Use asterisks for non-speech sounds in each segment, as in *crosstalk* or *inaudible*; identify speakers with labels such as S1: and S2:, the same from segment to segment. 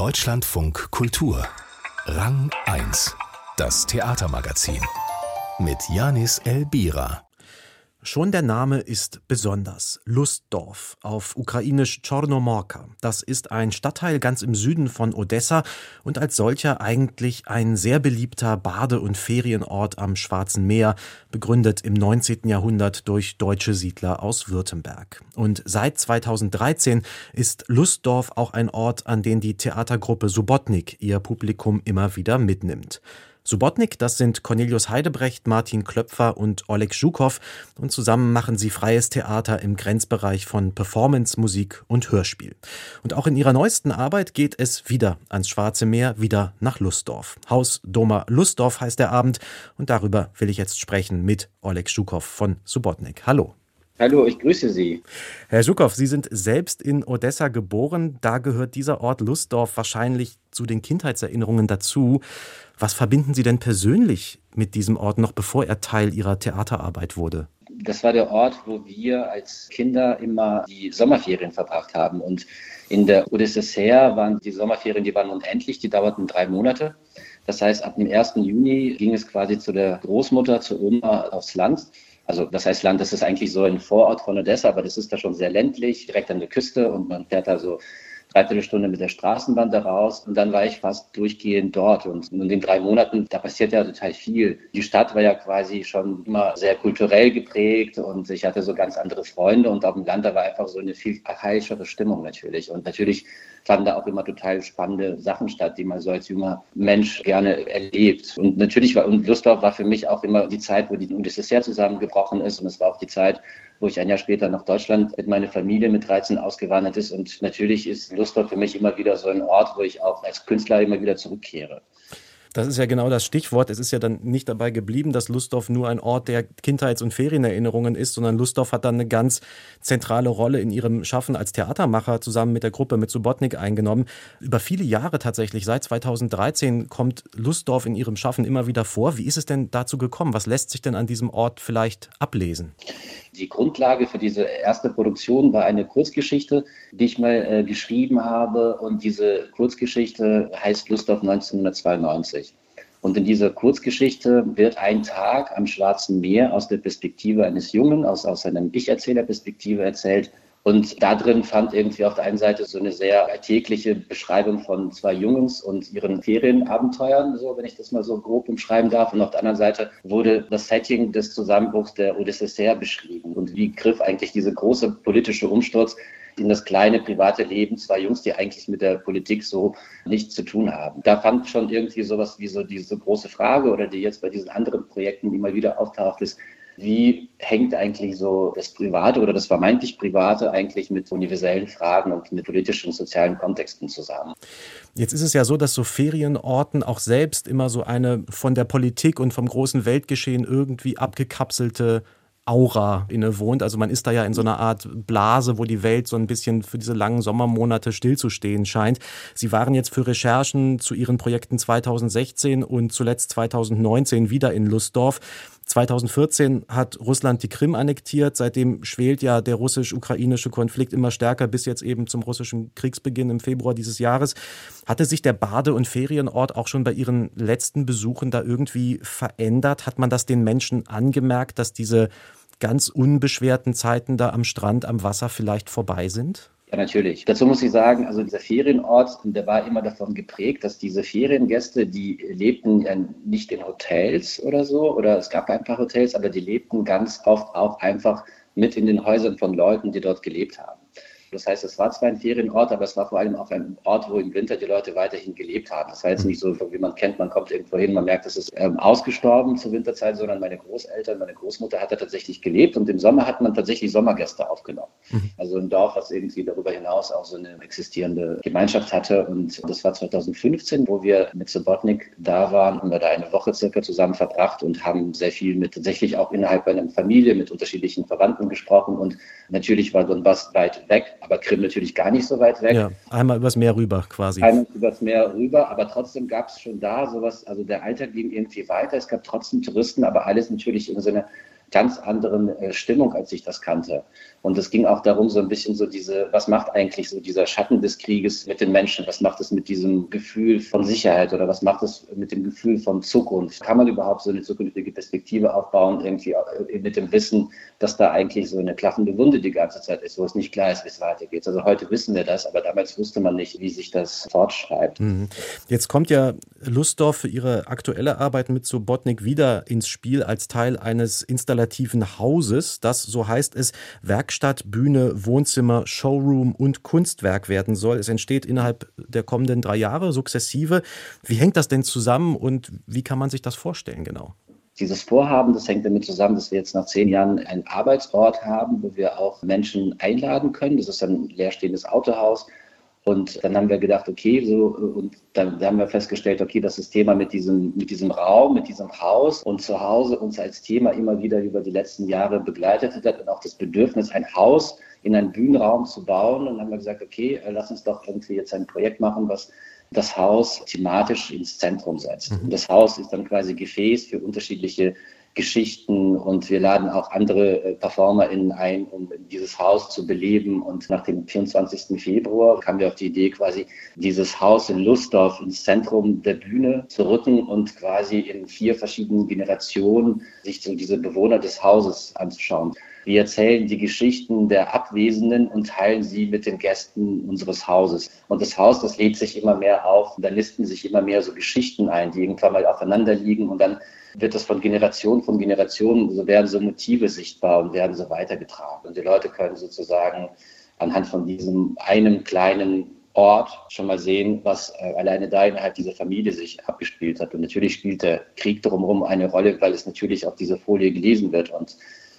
S1: Deutschlandfunk Kultur. Rang 1. Das Theatermagazin. Mit Janis Elbira.
S2: Schon der Name ist besonders. Lustdorf, auf ukrainisch Chornomorka. Das ist ein Stadtteil ganz im Süden von Odessa und als solcher eigentlich ein sehr beliebter Bade- und Ferienort am Schwarzen Meer, begründet im 19. Jahrhundert durch deutsche Siedler aus Württemberg. Und seit 2013 ist Lustdorf auch ein Ort, an den die Theatergruppe Subotnik ihr Publikum immer wieder mitnimmt. Subotnik, das sind Cornelius Heidebrecht, Martin Klöpfer und Oleg Zhukow und zusammen machen sie freies Theater im Grenzbereich von Performance, Musik und Hörspiel. Und auch in ihrer neuesten Arbeit geht es wieder ans Schwarze Meer, wieder nach Lustdorf. Haus Doma Lustdorf heißt der Abend und darüber will ich jetzt sprechen mit Oleg Zhukow von Subotnik. Hallo.
S3: Hallo, ich grüße Sie.
S2: Herr Zhukow, Sie sind selbst in Odessa geboren. Da gehört dieser Ort Lustdorf wahrscheinlich zu den Kindheitserinnerungen dazu. Was verbinden Sie denn persönlich mit diesem Ort noch bevor er Teil Ihrer Theaterarbeit wurde?
S3: Das war der Ort, wo wir als Kinder immer die Sommerferien verbracht haben. Und in der Odysseia waren die Sommerferien, die waren unendlich, die dauerten drei Monate. Das heißt, ab dem 1. Juni ging es quasi zu der Großmutter, zur Oma aufs Land. Also das heißt Land, das ist eigentlich so ein Vorort von Odessa, aber das ist da schon sehr ländlich, direkt an der Küste und man fährt da so dreiviertel Stunde mit der Straßenbahn da raus und dann war ich fast durchgehend dort. Und in den drei Monaten, da passiert ja total viel. Die Stadt war ja quasi schon immer sehr kulturell geprägt und ich hatte so ganz andere Freunde und auf dem Land, da war einfach so eine viel archaischere Stimmung natürlich. Und natürlich fanden da auch immer total spannende Sachen statt, die man so als junger Mensch gerne erlebt. Und natürlich war, und Lustdorf war für mich auch immer die Zeit, wo die UdSSR zusammengebrochen ist und es war auch die Zeit, wo ich ein Jahr später nach Deutschland mit meiner Familie mit 13 ausgewandert ist. Und natürlich ist Lustdorf für mich immer wieder so ein Ort, wo ich auch als Künstler immer wieder zurückkehre.
S2: Das ist ja genau das Stichwort. Es ist ja dann nicht dabei geblieben, dass Lustdorf nur ein Ort der Kindheits- und Ferienerinnerungen ist, sondern Lustdorf hat dann eine ganz zentrale Rolle in ihrem Schaffen als Theatermacher zusammen mit der Gruppe mit Subotnik eingenommen. Über viele Jahre tatsächlich, seit 2013 kommt Lustdorf in ihrem Schaffen immer wieder vor. Wie ist es denn dazu gekommen? Was lässt sich denn an diesem Ort vielleicht ablesen?
S3: Die Grundlage für diese erste Produktion war eine Kurzgeschichte, die ich mal äh, geschrieben habe. Und diese Kurzgeschichte heißt Lust auf 1992. Und in dieser Kurzgeschichte wird ein Tag am Schwarzen Meer aus der Perspektive eines Jungen, aus, aus einer Ich-Erzähler-Perspektive erzählt, und da drin fand irgendwie auf der einen Seite so eine sehr alltägliche Beschreibung von zwei Jungs und ihren Ferienabenteuern, so wenn ich das mal so grob umschreiben darf. Und auf der anderen Seite wurde das Setting des Zusammenbruchs der Odyssee beschrieben und wie griff eigentlich diese große politische Umsturz in das kleine private Leben zwei Jungs, die eigentlich mit der Politik so nichts zu tun haben. Da fand schon irgendwie sowas wie so diese große Frage oder die jetzt bei diesen anderen Projekten immer wieder auftaucht, ist, wie hängt eigentlich so das Private oder das vermeintlich Private eigentlich mit universellen Fragen und mit politischen und sozialen Kontexten zusammen.
S2: Jetzt ist es ja so, dass so Ferienorten auch selbst immer so eine von der Politik und vom großen Weltgeschehen irgendwie abgekapselte Aura innewohnt. Also man ist da ja in so einer Art Blase, wo die Welt so ein bisschen für diese langen Sommermonate stillzustehen scheint. Sie waren jetzt für Recherchen zu Ihren Projekten 2016 und zuletzt 2019 wieder in Lustdorf. 2014 hat Russland die Krim annektiert. Seitdem schwelt ja der russisch-ukrainische Konflikt immer stärker bis jetzt eben zum russischen Kriegsbeginn im Februar dieses Jahres. Hatte sich der Bade- und Ferienort auch schon bei Ihren letzten Besuchen da irgendwie verändert? Hat man das den Menschen angemerkt, dass diese ganz unbeschwerten Zeiten da am Strand, am Wasser vielleicht vorbei sind?
S3: Ja, natürlich. Dazu muss ich sagen, also dieser Ferienort, der war immer davon geprägt, dass diese Feriengäste, die lebten ja nicht in Hotels oder so, oder es gab ein paar Hotels, aber die lebten ganz oft auch einfach mit in den Häusern von Leuten, die dort gelebt haben. Das heißt, es war zwar ein Ferienort, aber es war vor allem auch ein Ort, wo im Winter die Leute weiterhin gelebt haben. Das war jetzt nicht so, wie man kennt, man kommt irgendwo hin, man merkt, es ist ähm, ausgestorben zur Winterzeit, sondern meine Großeltern, meine Großmutter hat da tatsächlich gelebt und im Sommer hat man tatsächlich Sommergäste aufgenommen. Mhm. Also ein Dorf, was irgendwie darüber hinaus auch so eine existierende Gemeinschaft hatte. Und das war 2015, wo wir mit Subotnik da waren, haben wir da eine Woche circa zusammen verbracht und haben sehr viel mit tatsächlich auch innerhalb einer Familie mit unterschiedlichen Verwandten gesprochen. Und natürlich war Donbass weit weg, aber Krim natürlich gar nicht so weit weg. Ja,
S2: einmal übers Meer rüber quasi.
S3: Einmal übers Meer rüber, aber trotzdem gab es schon da sowas, also der Alltag ging irgendwie weiter. Es gab trotzdem Touristen, aber alles natürlich in so einer ganz anderen äh, Stimmung, als ich das kannte. Und es ging auch darum, so ein bisschen so diese, was macht eigentlich so dieser Schatten des Krieges mit den Menschen? Was macht es mit diesem Gefühl von Sicherheit oder was macht es mit dem Gefühl von Zukunft? Kann man überhaupt so eine zukünftige Perspektive aufbauen, irgendwie äh, mit dem Wissen, dass da eigentlich so eine klaffende Wunde die ganze Zeit ist, wo es nicht klar ist, wie es weitergeht? Also heute wissen wir das, aber damals wusste man nicht, wie sich das fortschreibt. Mhm.
S2: Jetzt kommt ja Lustdorf für ihre aktuelle Arbeit mit Sobotnik wieder ins Spiel als Teil eines installativen Hauses, das, so heißt es, Werk Werkstatt, Bühne, Wohnzimmer, Showroom und Kunstwerk werden soll. Es entsteht innerhalb der kommenden drei Jahre sukzessive. Wie hängt das denn zusammen und wie kann man sich das vorstellen genau?
S3: Dieses Vorhaben, das hängt damit zusammen, dass wir jetzt nach zehn Jahren einen Arbeitsort haben, wo wir auch Menschen einladen können. Das ist ein leerstehendes Autohaus, und dann haben wir gedacht, okay, so, und dann haben wir festgestellt, okay, das ist Thema mit diesem, mit diesem Raum, mit diesem Haus und zu Hause uns als Thema immer wieder über die letzten Jahre begleitet hat und auch das Bedürfnis, ein Haus in einen Bühnenraum zu bauen. Und dann haben wir gesagt, okay, äh, lass uns doch irgendwie jetzt ein Projekt machen, was das Haus thematisch ins Zentrum setzt. Mhm. Das Haus ist dann quasi Gefäß für unterschiedliche Geschichten und wir laden auch andere äh, PerformerInnen ein, um dieses Haus zu beleben. Und nach dem 24. Februar kamen wir auf die Idee, quasi dieses Haus in Lustdorf ins Zentrum der Bühne zu rücken und quasi in vier verschiedenen Generationen sich so diese Bewohner des Hauses anzuschauen. Wir erzählen die Geschichten der Abwesenden und teilen sie mit den Gästen unseres Hauses. Und das Haus, das lädt sich immer mehr auf. Und da listen sich immer mehr so Geschichten ein, die irgendwann mal aufeinander liegen und dann wird das von Generation von Generation, so werden so Motive sichtbar und werden so weitergetragen. Und die Leute können sozusagen anhand von diesem einem kleinen Ort schon mal sehen, was äh, alleine da innerhalb dieser Familie sich abgespielt hat. Und natürlich spielt der Krieg drumherum eine Rolle, weil es natürlich auf dieser Folie gelesen wird. Und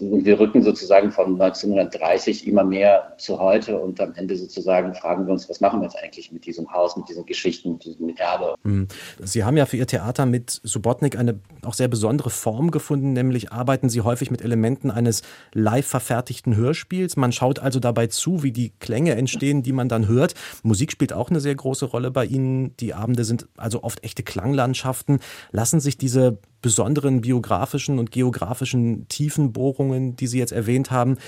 S3: und wir rücken sozusagen von 1930 immer mehr zu heute und am Ende sozusagen fragen wir uns, was machen wir jetzt eigentlich mit diesem Haus, mit diesen Geschichten, mit diesem Erbe. Hm.
S2: Sie haben ja für Ihr Theater mit Subotnik eine auch sehr besondere Form gefunden, nämlich arbeiten Sie häufig mit Elementen eines live verfertigten Hörspiels. Man schaut also dabei zu, wie die Klänge entstehen, die man dann hört. Musik spielt auch eine sehr große Rolle bei Ihnen. Die Abende sind also oft echte Klanglandschaften. Lassen sich diese besonderen biografischen und geografischen Tiefenbohrungen, die Sie jetzt erwähnt haben,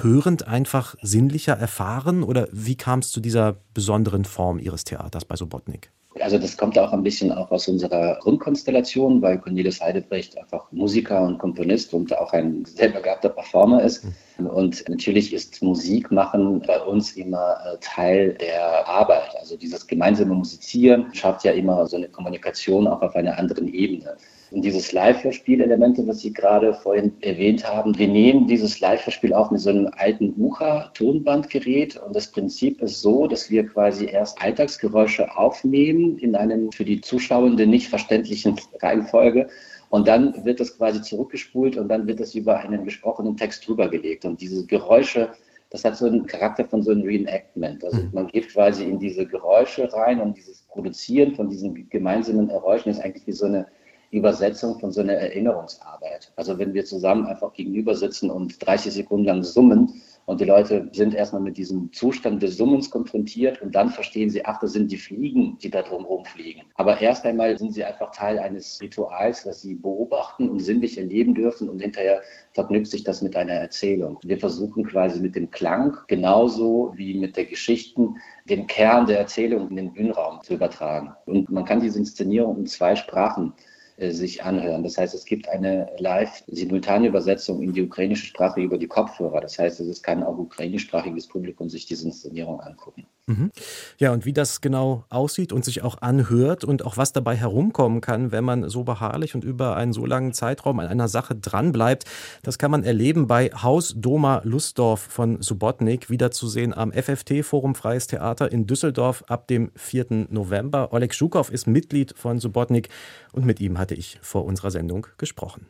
S2: hörend einfach sinnlicher erfahren? Oder wie kam es zu dieser besonderen Form Ihres Theaters bei Sobotnik?
S3: Also das kommt auch ein bisschen auch aus unserer Grundkonstellation, weil Cornelis Heidebrecht einfach Musiker und Komponist und auch ein sehr begabter Performer ist. Und natürlich ist Musik machen bei uns immer äh, Teil der Arbeit. Also dieses gemeinsame Musizieren schafft ja immer so eine Kommunikation auch auf einer anderen Ebene. Und dieses Live-Hörspiel-Elemente, was Sie gerade vorhin erwähnt haben, wir nehmen dieses Live-Hörspiel auch mit so einem alten UCHA-Tonbandgerät. Und das Prinzip ist so, dass wir quasi erst Alltagsgeräusche aufnehmen in einem für die Zuschauenden nicht verständlichen Reihenfolge. Und dann wird das quasi zurückgespult und dann wird das über einen gesprochenen Text drüber gelegt. Und diese Geräusche, das hat so einen Charakter von so einem Reenactment. Also mhm. man geht quasi in diese Geräusche rein und dieses Produzieren von diesen gemeinsamen Geräuschen ist eigentlich wie so eine Übersetzung von so einer Erinnerungsarbeit. Also wenn wir zusammen einfach gegenüber sitzen und 30 Sekunden lang summen und die Leute sind erstmal mit diesem Zustand des Summens konfrontiert und dann verstehen sie, ach, das sind die Fliegen, die da drumherum fliegen. Aber erst einmal sind sie einfach Teil eines Rituals, das sie beobachten und sinnlich erleben dürfen und hinterher verknüpft sich das mit einer Erzählung. Wir versuchen quasi mit dem Klang genauso wie mit der Geschichten den Kern der Erzählung in den Bühnenraum zu übertragen. Und man kann diese Inszenierung in zwei Sprachen sich anhören. Das heißt, es gibt eine live-simultane Übersetzung in die ukrainische Sprache über die Kopfhörer. Das heißt, es kann auch ukrainischsprachiges Publikum sich diese Inszenierung angucken.
S2: Mhm. Ja, und wie das genau aussieht und sich auch anhört und auch was dabei herumkommen kann, wenn man so beharrlich und über einen so langen Zeitraum an einer Sache dranbleibt, das kann man erleben bei Haus Doma Lustdorf von Subotnik, wiederzusehen am FFT Forum Freies Theater in Düsseldorf ab dem 4. November. Oleg Schukow ist Mitglied von Subotnik und mit ihm hatte ich vor unserer Sendung gesprochen.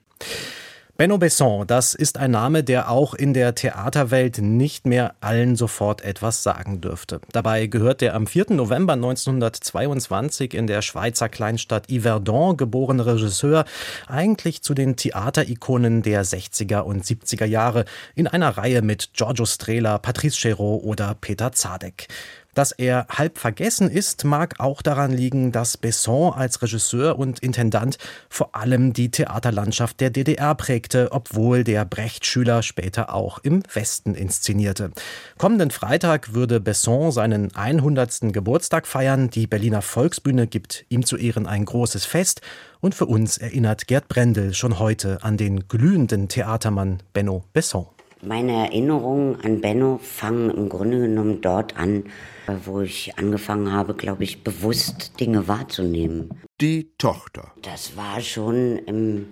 S2: Benno Besson, das ist ein Name, der auch in der Theaterwelt nicht mehr allen sofort etwas sagen dürfte. Dabei gehört der am 4. November 1922 in der Schweizer Kleinstadt Yverdon geborene Regisseur eigentlich zu den Theaterikonen der 60er und 70er Jahre in einer Reihe mit Giorgio Strehler, Patrice Chéreau oder Peter Zadek. Dass er halb vergessen ist, mag auch daran liegen, dass Besson als Regisseur und Intendant vor allem die Theaterlandschaft der DDR prägte, obwohl der Brecht-Schüler später auch im Westen inszenierte. Kommenden Freitag würde Besson seinen 100. Geburtstag feiern. Die Berliner Volksbühne gibt ihm zu Ehren ein großes Fest. Und für uns erinnert Gerd Brendel schon heute an den glühenden Theatermann Benno Besson.
S4: Meine Erinnerungen an Benno fangen im Grunde genommen dort an, wo ich angefangen habe, glaube ich, bewusst Dinge wahrzunehmen.
S5: Die Tochter.
S4: Das war schon im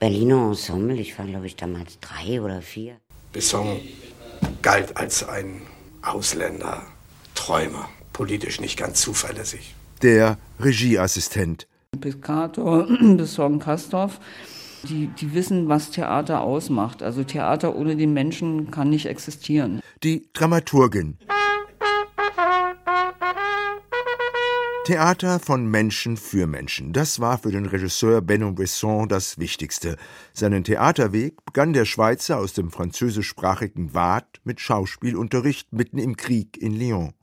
S4: Berliner Ensemble. Ich war, glaube ich, damals drei oder vier.
S6: Besson galt als ein Ausländer, Träumer, politisch nicht ganz zuverlässig.
S5: Der Regieassistent.
S7: Piscator, *clears throat* Besson Kastorf die, die wissen, was Theater ausmacht. Also Theater ohne den Menschen kann nicht existieren.
S5: Die Dramaturgin. Theater von Menschen für Menschen. Das war für den Regisseur Benno Besson das Wichtigste. Seinen Theaterweg begann der Schweizer aus dem französischsprachigen Waadt mit Schauspielunterricht mitten im Krieg in Lyon.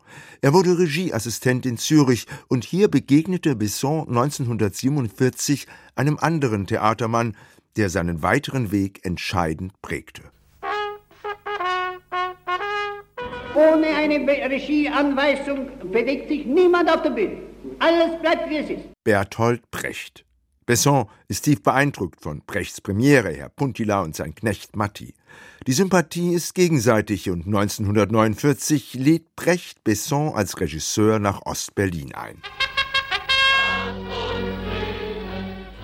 S5: Er wurde Regieassistent in Zürich und hier begegnete Besson 1947 einem anderen Theatermann, der seinen weiteren Weg entscheidend prägte.
S8: Ohne eine Regieanweisung bewegt sich niemand auf der Bühne. Alles bleibt wie es ist.
S5: Bertolt Brecht. Besson ist tief beeindruckt von Brechts Premiere, Herr Puntila und sein Knecht Matti. Die Sympathie ist gegenseitig und 1949 lädt Brecht Besson als Regisseur nach Ostberlin ein.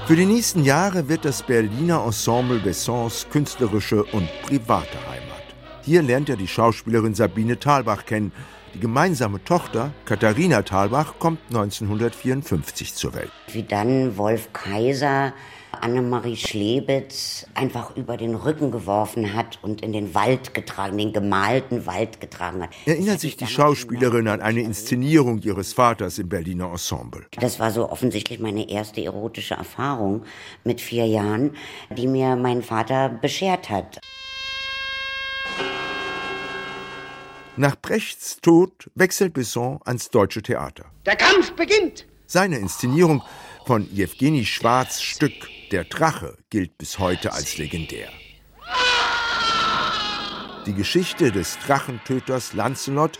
S5: Für die nächsten Jahre wird das Berliner Ensemble Bessons künstlerische und private Heimat. Hier lernt er die Schauspielerin Sabine Thalbach kennen. Die gemeinsame Tochter, Katharina Thalbach, kommt 1954 zur Welt.
S4: Wie dann Wolf Kaiser Annemarie Schlebitz einfach über den Rücken geworfen hat und in den Wald getragen, den gemalten Wald getragen hat.
S5: Erinnert sich die Schauspielerin an eine Inszenierung ihres Vaters im Berliner Ensemble.
S4: Das war so offensichtlich meine erste erotische Erfahrung mit vier Jahren, die mir mein Vater beschert hat.
S5: Nach Brechts Tod wechselt Besson ans Deutsche Theater.
S8: Der Kampf beginnt!
S5: Seine Inszenierung von Jewgeni Schwarz Stück Der Drache gilt bis heute als legendär. Die Geschichte des Drachentöters Lancelot,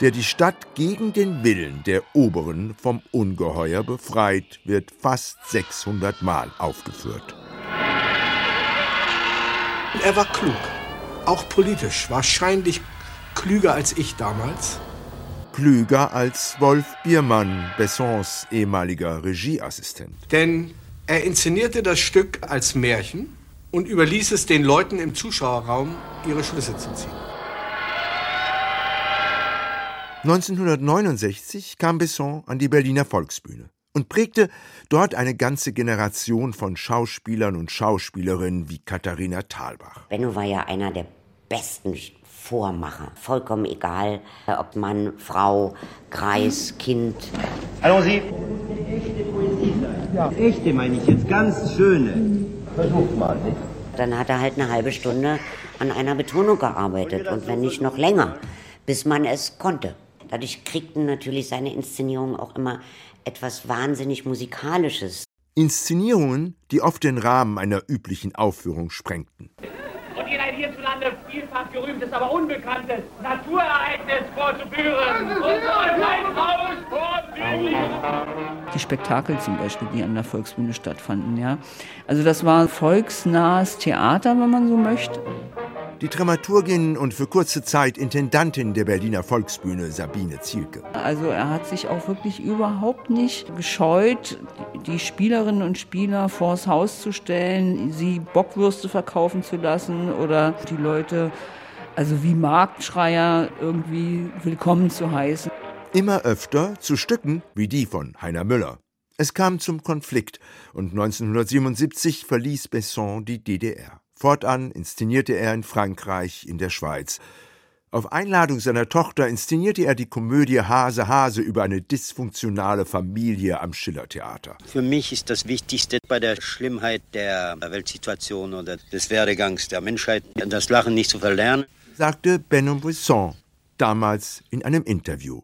S5: der die Stadt gegen den Willen der Oberen vom Ungeheuer befreit, wird fast 600 Mal aufgeführt.
S6: Er war klug, auch politisch, wahrscheinlich klüger als ich damals
S5: klüger als Wolf Biermann, Bessons ehemaliger Regieassistent.
S6: Denn er inszenierte das Stück als Märchen und überließ es den Leuten im Zuschauerraum, ihre Schlüsse zu ziehen.
S5: 1969 kam Besson an die Berliner Volksbühne und prägte dort eine ganze Generation von Schauspielern und Schauspielerinnen wie Katharina Thalbach.
S4: Benno war ja einer der besten Vormacher. Vollkommen egal, ob Mann, Frau, Kreis, Kind.
S9: Hallo Sie. Echte Poesie sein. Ja. Echte meine ich jetzt, ganz schöne. Versucht mal, nicht?
S4: Dann hat er halt eine halbe Stunde an einer Betonung gearbeitet und wenn nicht noch länger, bis man es konnte. Dadurch kriegten natürlich seine Inszenierungen auch immer etwas wahnsinnig Musikalisches.
S5: Inszenierungen, die oft den Rahmen einer üblichen Aufführung sprengten
S10: hierzulande vielfach gerühmtes, aber unbekanntes Naturereignis vorzuführen.
S7: Die Spektakel zum Beispiel, die an der Volksbühne stattfanden, ja. Also das war volksnahes Theater, wenn man so möchte
S5: die Dramaturgin und für kurze Zeit Intendantin der Berliner Volksbühne Sabine Zielke.
S7: Also er hat sich auch wirklich überhaupt nicht gescheut, die Spielerinnen und Spieler vors Haus zu stellen, sie Bockwürste verkaufen zu lassen oder die Leute also wie Marktschreier irgendwie willkommen zu heißen.
S5: Immer öfter zu Stücken wie die von Heiner Müller. Es kam zum Konflikt und 1977 verließ Besson die DDR. Fortan inszenierte er in Frankreich, in der Schweiz. Auf Einladung seiner Tochter inszenierte er die Komödie Hase Hase über eine dysfunktionale Familie am Schillertheater.
S11: Für mich ist das Wichtigste bei der Schlimmheit der Weltsituation oder des Werdegangs der Menschheit, das Lachen nicht zu verlernen,
S5: sagte Benon Brisson damals in einem Interview.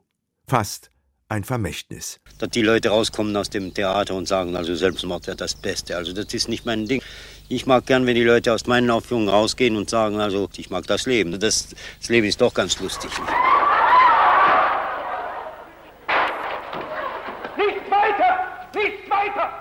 S5: fast ein Vermächtnis.
S11: Dass die Leute rauskommen aus dem Theater und sagen, also Selbstmord wäre das Beste. Also das ist nicht mein Ding. Ich mag gern, wenn die Leute aus meinen Aufführungen rausgehen und sagen, also ich mag das Leben. Das, das Leben ist doch ganz lustig.
S10: Nicht weiter! Nicht weiter!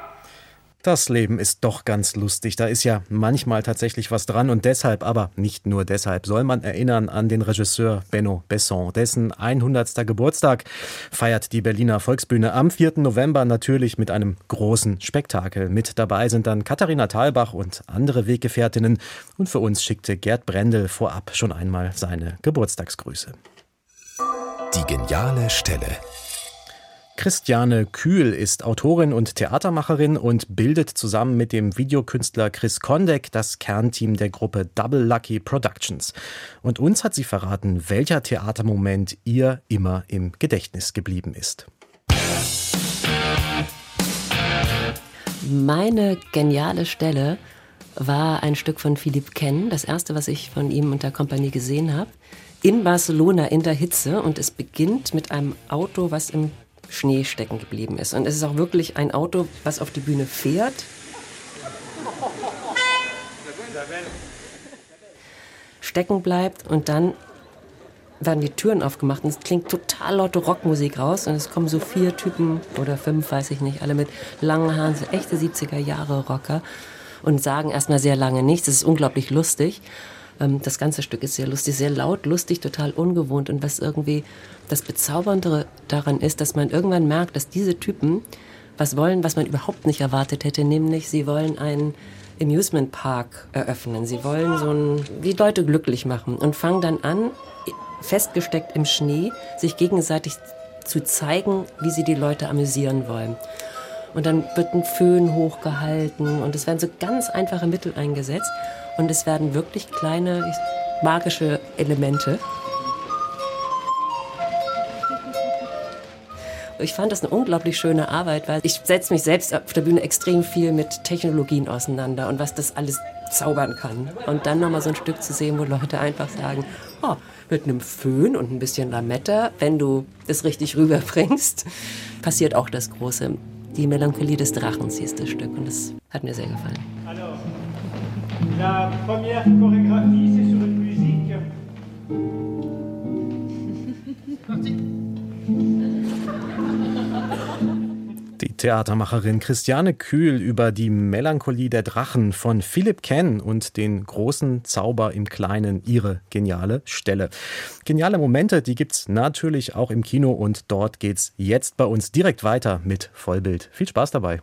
S2: Das Leben ist doch ganz lustig. Da ist ja manchmal tatsächlich was dran und deshalb, aber nicht nur deshalb, soll man erinnern an den Regisseur Benno Besson. Dessen 100. Geburtstag feiert die Berliner Volksbühne am 4. November natürlich mit einem großen Spektakel. Mit dabei sind dann Katharina Thalbach und andere Weggefährtinnen und für uns schickte Gerd Brendel vorab schon einmal seine Geburtstagsgrüße.
S1: Die geniale Stelle.
S2: Christiane Kühl ist Autorin und Theatermacherin und bildet zusammen mit dem Videokünstler Chris Kondek das Kernteam der Gruppe Double Lucky Productions. Und uns hat sie verraten, welcher Theatermoment ihr immer im Gedächtnis geblieben ist.
S12: Meine geniale Stelle war ein Stück von Philipp Ken, das erste, was ich von ihm und der Kompanie gesehen habe, in Barcelona in der Hitze und es beginnt mit einem Auto, was im Schnee stecken geblieben ist. Und es ist auch wirklich ein Auto, was auf die Bühne fährt. Stecken bleibt und dann werden die Türen aufgemacht und es klingt total laute Rockmusik raus und es kommen so vier Typen oder fünf, weiß ich nicht, alle mit langen Haaren, so echte 70er Jahre Rocker und sagen erstmal sehr lange nichts. Das ist unglaublich lustig. Ähm, das ganze Stück ist sehr lustig, sehr laut, lustig, total ungewohnt. Und was irgendwie das Bezaubernde daran ist, dass man irgendwann merkt, dass diese Typen was wollen, was man überhaupt nicht erwartet hätte, nämlich sie wollen einen Amusement Park eröffnen. Sie wollen so ein, die Leute glücklich machen und fangen dann an, festgesteckt im Schnee, sich gegenseitig zu zeigen, wie sie die Leute amüsieren wollen. Und dann wird ein Föhn hochgehalten und es werden so ganz einfache Mittel eingesetzt und es werden wirklich kleine magische Elemente. Ich fand das eine unglaublich schöne Arbeit, weil ich setze mich selbst auf der Bühne extrem viel mit Technologien auseinander und was das alles zaubern kann. Und dann nochmal so ein Stück zu sehen, wo Leute einfach sagen, oh, mit einem Föhn und ein bisschen Lametta, wenn du das richtig rüberbringst, passiert auch das Große. Die Melancholie des Drachens hieß das Stück und das hat mir sehr gefallen.
S9: La première chorégraphie, c'est sur une musique. Parti.
S2: Die Theatermacherin Christiane Kühl über die Melancholie der Drachen von Philipp Ken und den großen Zauber im Kleinen, ihre geniale Stelle. Geniale Momente, die gibt's natürlich auch im Kino und dort geht's jetzt bei uns direkt weiter mit Vollbild. Viel Spaß dabei.